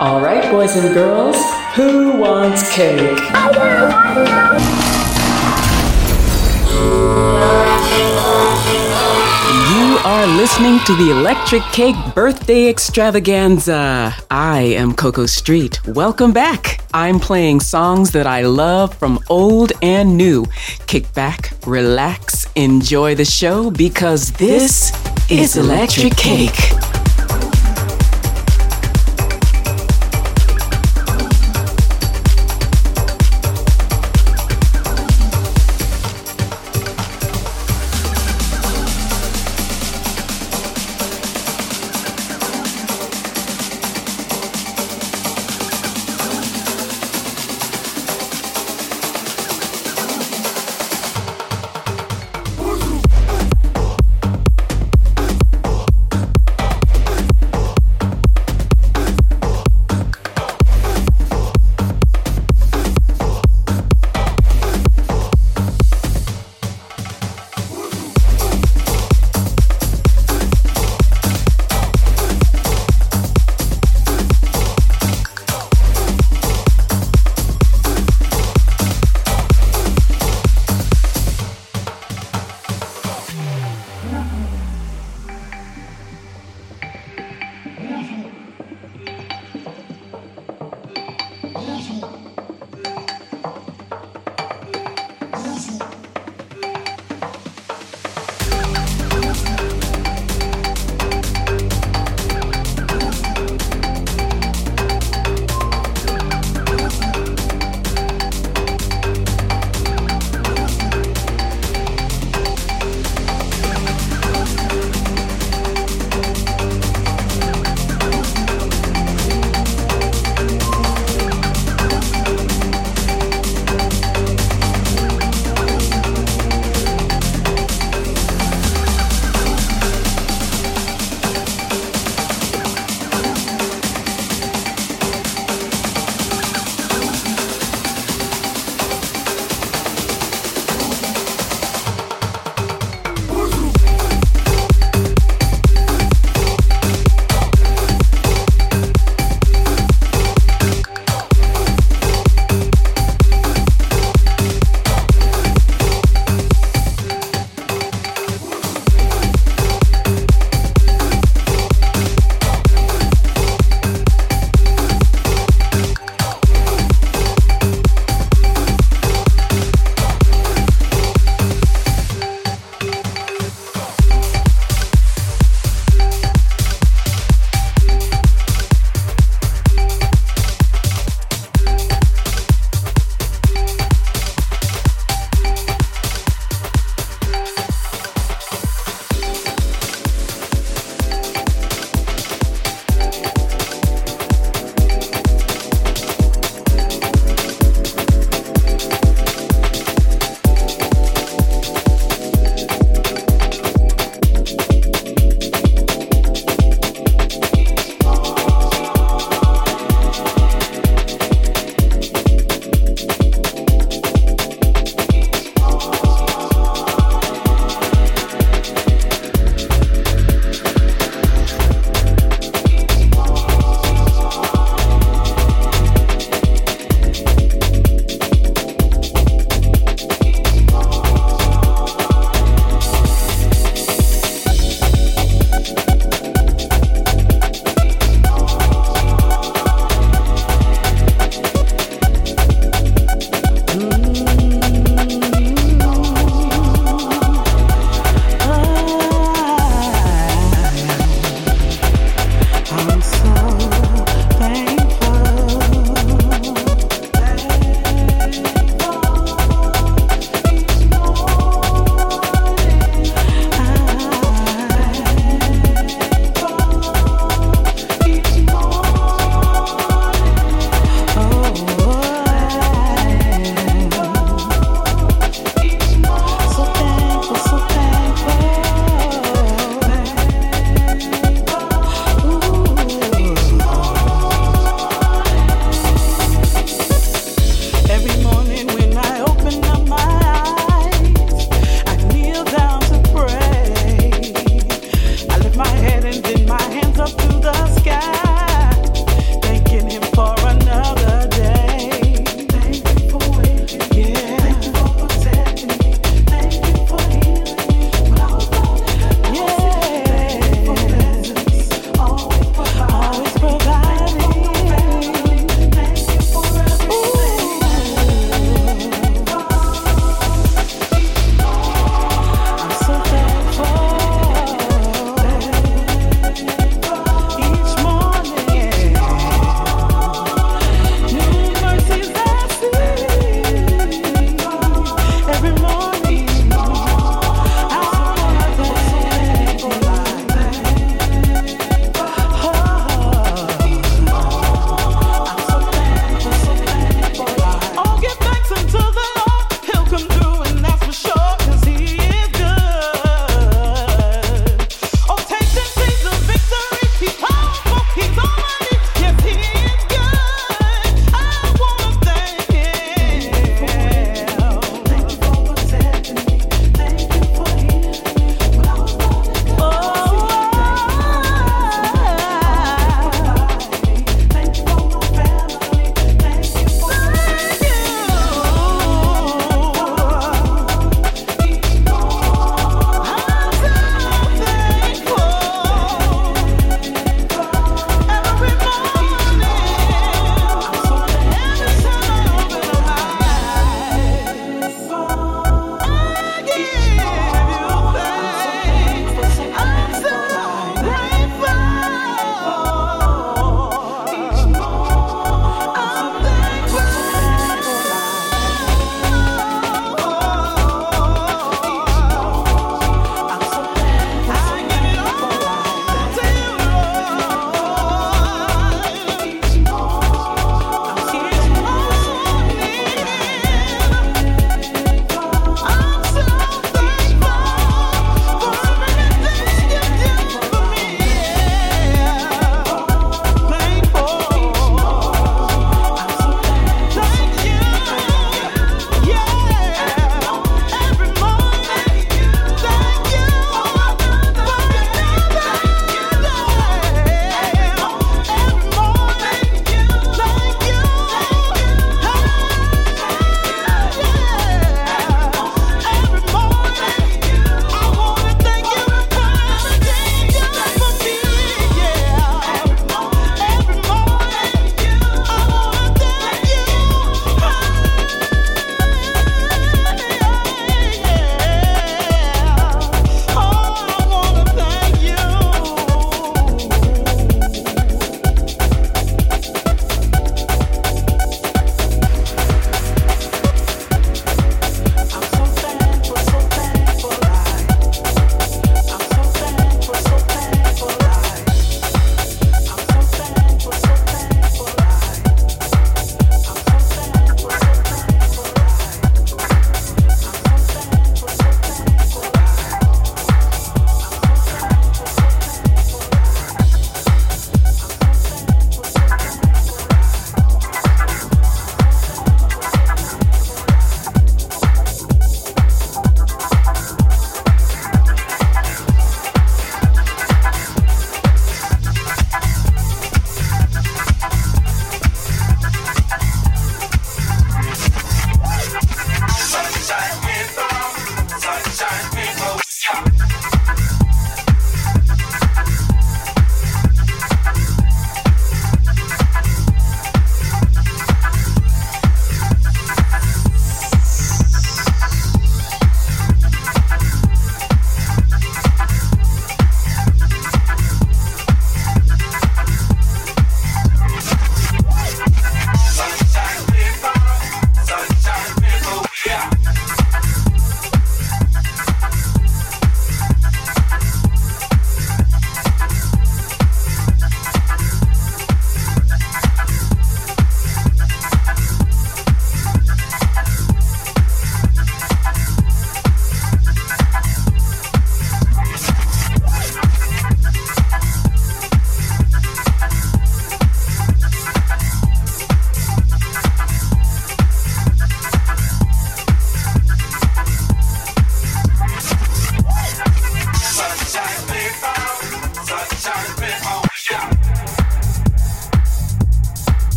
All right, boys and girls, who wants cake? You are listening to the Electrik Cake Birthday Extravaganza. I am Coco Street. Welcome back. I'm playing songs that I love from old and new. Kick back, relax, enjoy the show because this is Electrik Cake.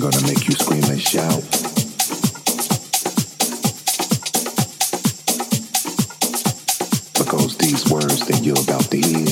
gonna make you scream and shout. Because these words that you're about to hear